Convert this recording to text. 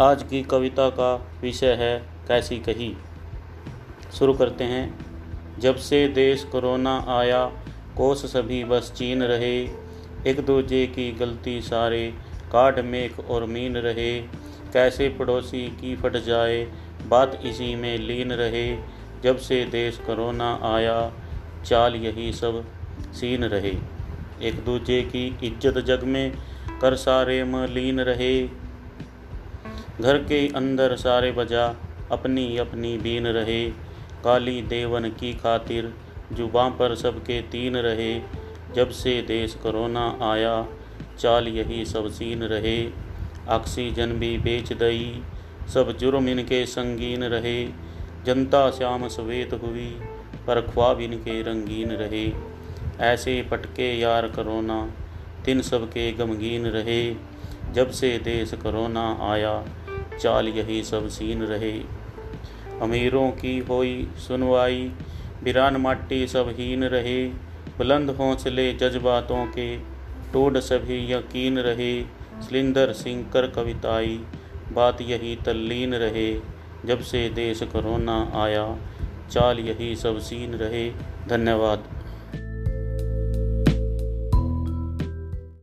आज की कविता का विषय है कैसी कही। शुरू करते हैं। जब से देश कोरोना आया, कोस सभी बस चीन रहे। एक दूजे की गलती सारे, काट मेक और मीन रहे। कैसे पड़ोसी की फट जाए, बात इसी में लीन रहे। जब से देश कोरोना आया, चाल यही सब सीन रहे। एक दूजे की इज़्ज़त जग में, कर सारे मलीन रहे। घर के अंदर सारे बजा, अपनी अपनी बीन रहे। काली देवन की खातिर जुबां पर सबके तीन रहे। जब से देश कोरोना आया, चाल यही सब सीन रहे। ऑक्सीजन भी बेच दई, सब जुर्म इनके संगीन रहे। जनता श्याम सवेत हुई, पर ख्वाब इनके रंगीन रहे। ऐसे पटके यार करोना दिन सबके गमगीन रहे। जब से देश करोना आया, चाल यही सब सीन रहे। अमीरों की होई सुनवाई बिरान माटी सब हीन रहे। बुलंद हौसले जज्बातों के टोड सभी यकीन रहे। सिलिंदर सिंह कर कविताई, बात यही तल्लीन रहे। जब से देश कोरोना आया, चाल यही सब सीन रहे। धन्यवाद।